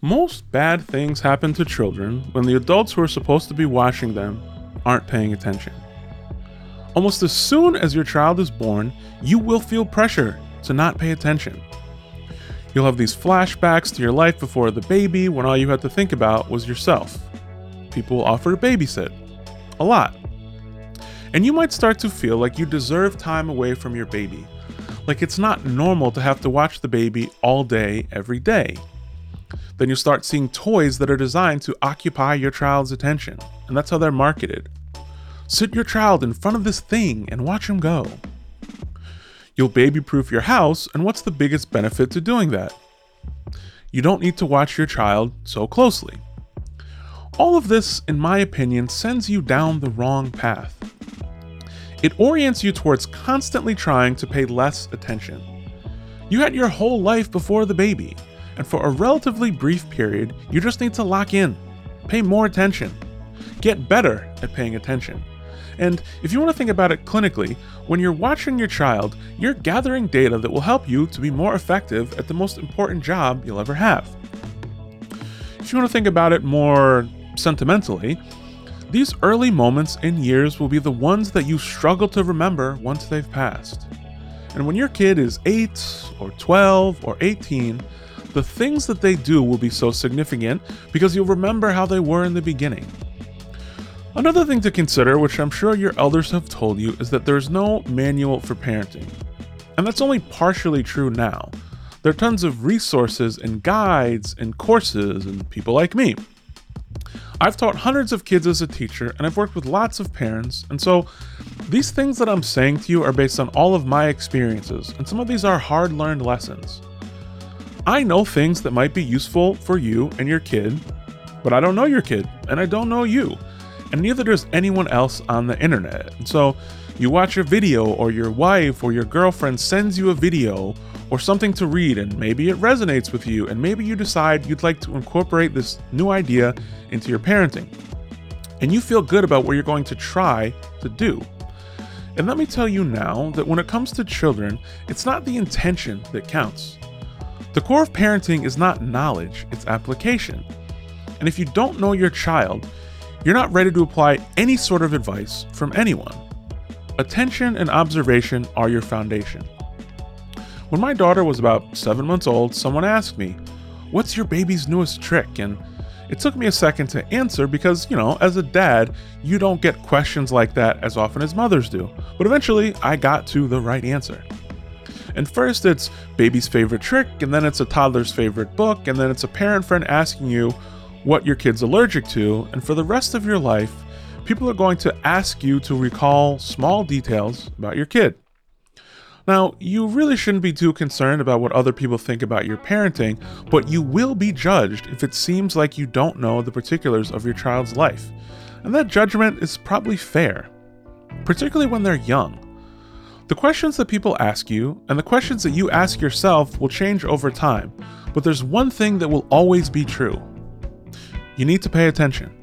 Most bad things happen to children when the adults who are supposed to be watching them aren't paying attention. Almost as soon as your child is born, you will feel pressure to not pay attention. You'll have these flashbacks to your life before the baby when all you had to think about was yourself. People offer to babysit. A lot. And you might start to feel like you deserve time away from your baby. Like it's not normal to have to watch the baby all day, every day. Then you'll start seeing toys that are designed to occupy your child's attention, and that's how they're marketed. Sit your child in front of this thing and watch him go. You'll baby proof your house, and what's the biggest benefit to doing that? You don't need to watch your child so closely. All of this, in my opinion, sends you down the wrong path. It orients you towards constantly trying to pay less attention. You had your whole life before the baby, and for a relatively brief period, you just need to lock in, pay more attention, get better at paying attention. And if you want to think about it clinically, when you're watching your child, you're gathering data that will help you to be more effective at the most important job you'll ever have. If you want to think about it more sentimentally, these early moments and years will be the ones that you struggle to remember once they've passed. And when your kid is 8 or 12 or 18, the things that they do will be so significant because you'll remember how they were in the beginning. Another thing to consider, which I'm sure your elders have told you, is that there's no manual for parenting. And that's only partially true now. There are tons of resources and guides and courses and people like me. I've taught hundreds of kids as a teacher, and I've worked with lots of parents, and so these things that I'm saying to you are based on all of my experiences, and some of these are hard learned lessons. I know things that might be useful for you and your kid, but I don't know your kid, and I don't know you, and neither does anyone else on the internet. And so you watch a video, or your wife or your girlfriend sends you a video or something to read, and maybe it resonates with you, and maybe you decide you'd like to incorporate this new idea into your parenting. And you feel good about what you're going to try to do. And let me tell you now that when it comes to children, it's not the intention that counts. The core of parenting is not knowledge, it's application. And if you don't know your child, you're not ready to apply any sort of advice from anyone. Attention and observation are your foundation. When my daughter was about seven months old, someone asked me, What's your baby's newest trick? And it took me a second to answer because, you know, as a dad, you don't get questions like that as often as mothers do. But eventually, I got to the right answer. And first, it's baby's favorite trick, and then it's a toddler's favorite book, and then it's a parent friend asking you what your kid's allergic to. And for the rest of your life, people are going to ask you to recall small details about your kid. Now, you really shouldn't be too concerned about what other people think about your parenting, but you will be judged if it seems like you don't know the particulars of your child's life. And that judgment is probably fair, particularly when they're young. The questions that people ask you and the questions that you ask yourself will change over time, but there's one thing that will always be true you need to pay attention.